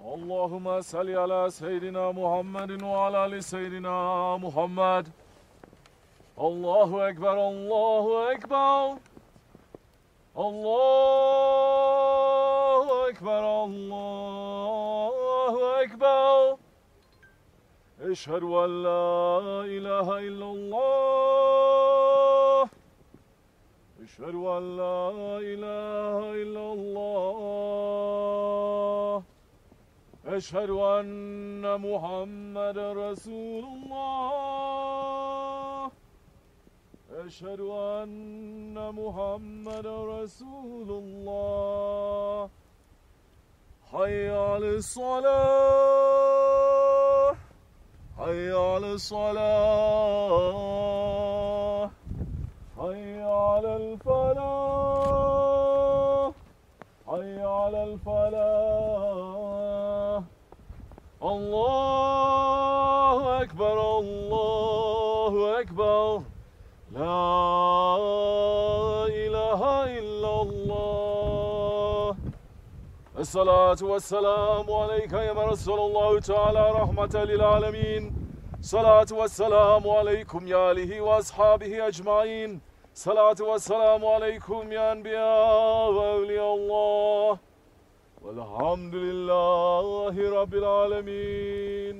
اللهم صل على سيدنا محمد وعلى ال سيدنا محمد الله اكبر الله اكبر الله اكبر الله اكبر اشهد ان لا اله الا الله اشهد ان لا اله الا الله أشهد أن محمد رسول الله. أشهد أن محمد رسول الله. حي على الصلاة. حي على الصلاة. حي على الفلاح. حي على الفلاح. الله أكبر الله أكبر. لا إله إلا الله. الصلاة والسلام عليك يا رسول الله تعالى رحمة للعالمين. صلاة والسلام عليكم يا آله وأصحابه أجمعين. صلاة والسلام عليكم يا أنبياء وأولياء الله. والحمد لله رب العالمين.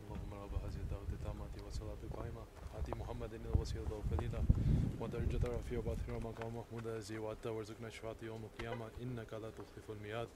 اللهم رب هذه الدعوة التامة والصلاة القائمة. آتي محمد الوسيلة والفضيلة ودرجة الرفيع وباطل مقام محمود الذي وعدت وارزقنا الشفاعة يوم القيامة. إنك لا تخلف الميعاد.